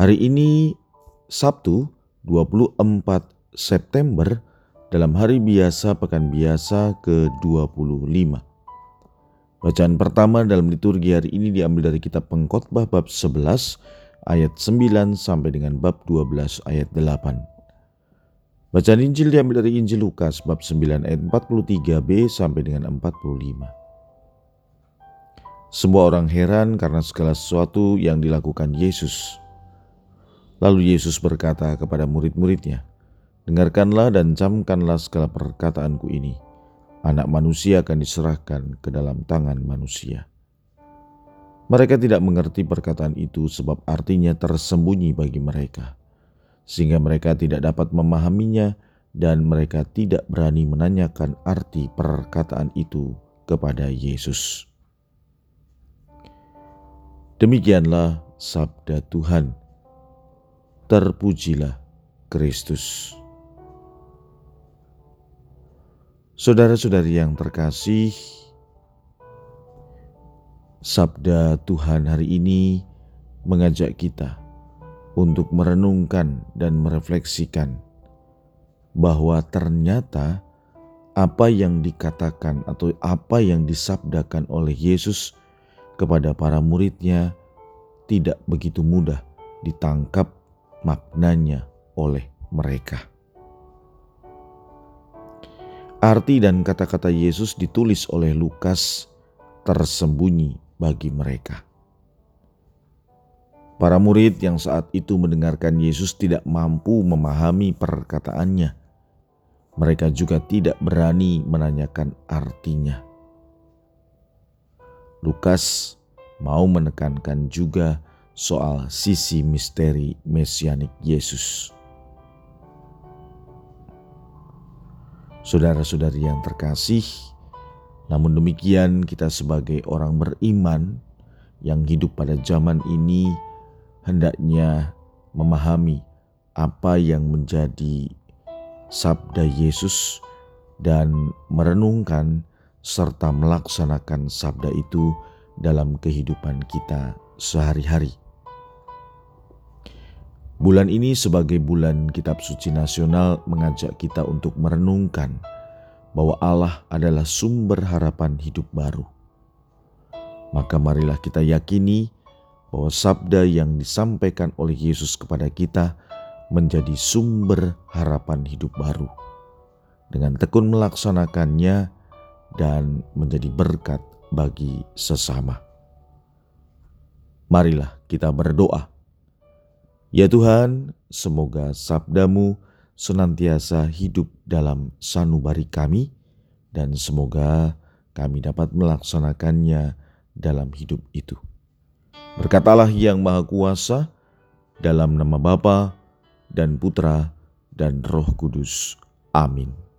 Hari ini Sabtu 24 September dalam hari biasa pekan biasa ke-25. Bacaan pertama dalam liturgi hari ini diambil dari kitab Pengkhotbah bab 11 ayat 9 sampai dengan bab 12 ayat 8. Bacaan Injil diambil dari Injil Lukas bab 9 ayat 43b sampai dengan 45. Semua orang heran karena segala sesuatu yang dilakukan Yesus. Lalu Yesus berkata kepada murid-muridnya, Dengarkanlah dan camkanlah segala perkataanku ini. Anak manusia akan diserahkan ke dalam tangan manusia. Mereka tidak mengerti perkataan itu sebab artinya tersembunyi bagi mereka. Sehingga mereka tidak dapat memahaminya dan mereka tidak berani menanyakan arti perkataan itu kepada Yesus. Demikianlah sabda Tuhan terpujilah Kristus. Saudara-saudari yang terkasih, sabda Tuhan hari ini mengajak kita untuk merenungkan dan merefleksikan bahwa ternyata apa yang dikatakan atau apa yang disabdakan oleh Yesus kepada para muridnya tidak begitu mudah ditangkap maknanya oleh mereka. Arti dan kata-kata Yesus ditulis oleh Lukas tersembunyi bagi mereka. Para murid yang saat itu mendengarkan Yesus tidak mampu memahami perkataannya. Mereka juga tidak berani menanyakan artinya. Lukas mau menekankan juga soal sisi misteri mesianik Yesus. Saudara-saudari yang terkasih, namun demikian kita sebagai orang beriman yang hidup pada zaman ini hendaknya memahami apa yang menjadi sabda Yesus dan merenungkan serta melaksanakan sabda itu dalam kehidupan kita sehari-hari. Bulan ini sebagai bulan kitab suci nasional mengajak kita untuk merenungkan bahwa Allah adalah sumber harapan hidup baru. Maka marilah kita yakini bahwa sabda yang disampaikan oleh Yesus kepada kita menjadi sumber harapan hidup baru. Dengan tekun melaksanakannya dan menjadi berkat bagi sesama. Marilah kita berdoa Ya Tuhan, semoga sabdamu senantiasa hidup dalam sanubari kami dan semoga kami dapat melaksanakannya dalam hidup itu. Berkatalah yang Maha Kuasa dalam nama Bapa dan Putra dan Roh Kudus. Amin.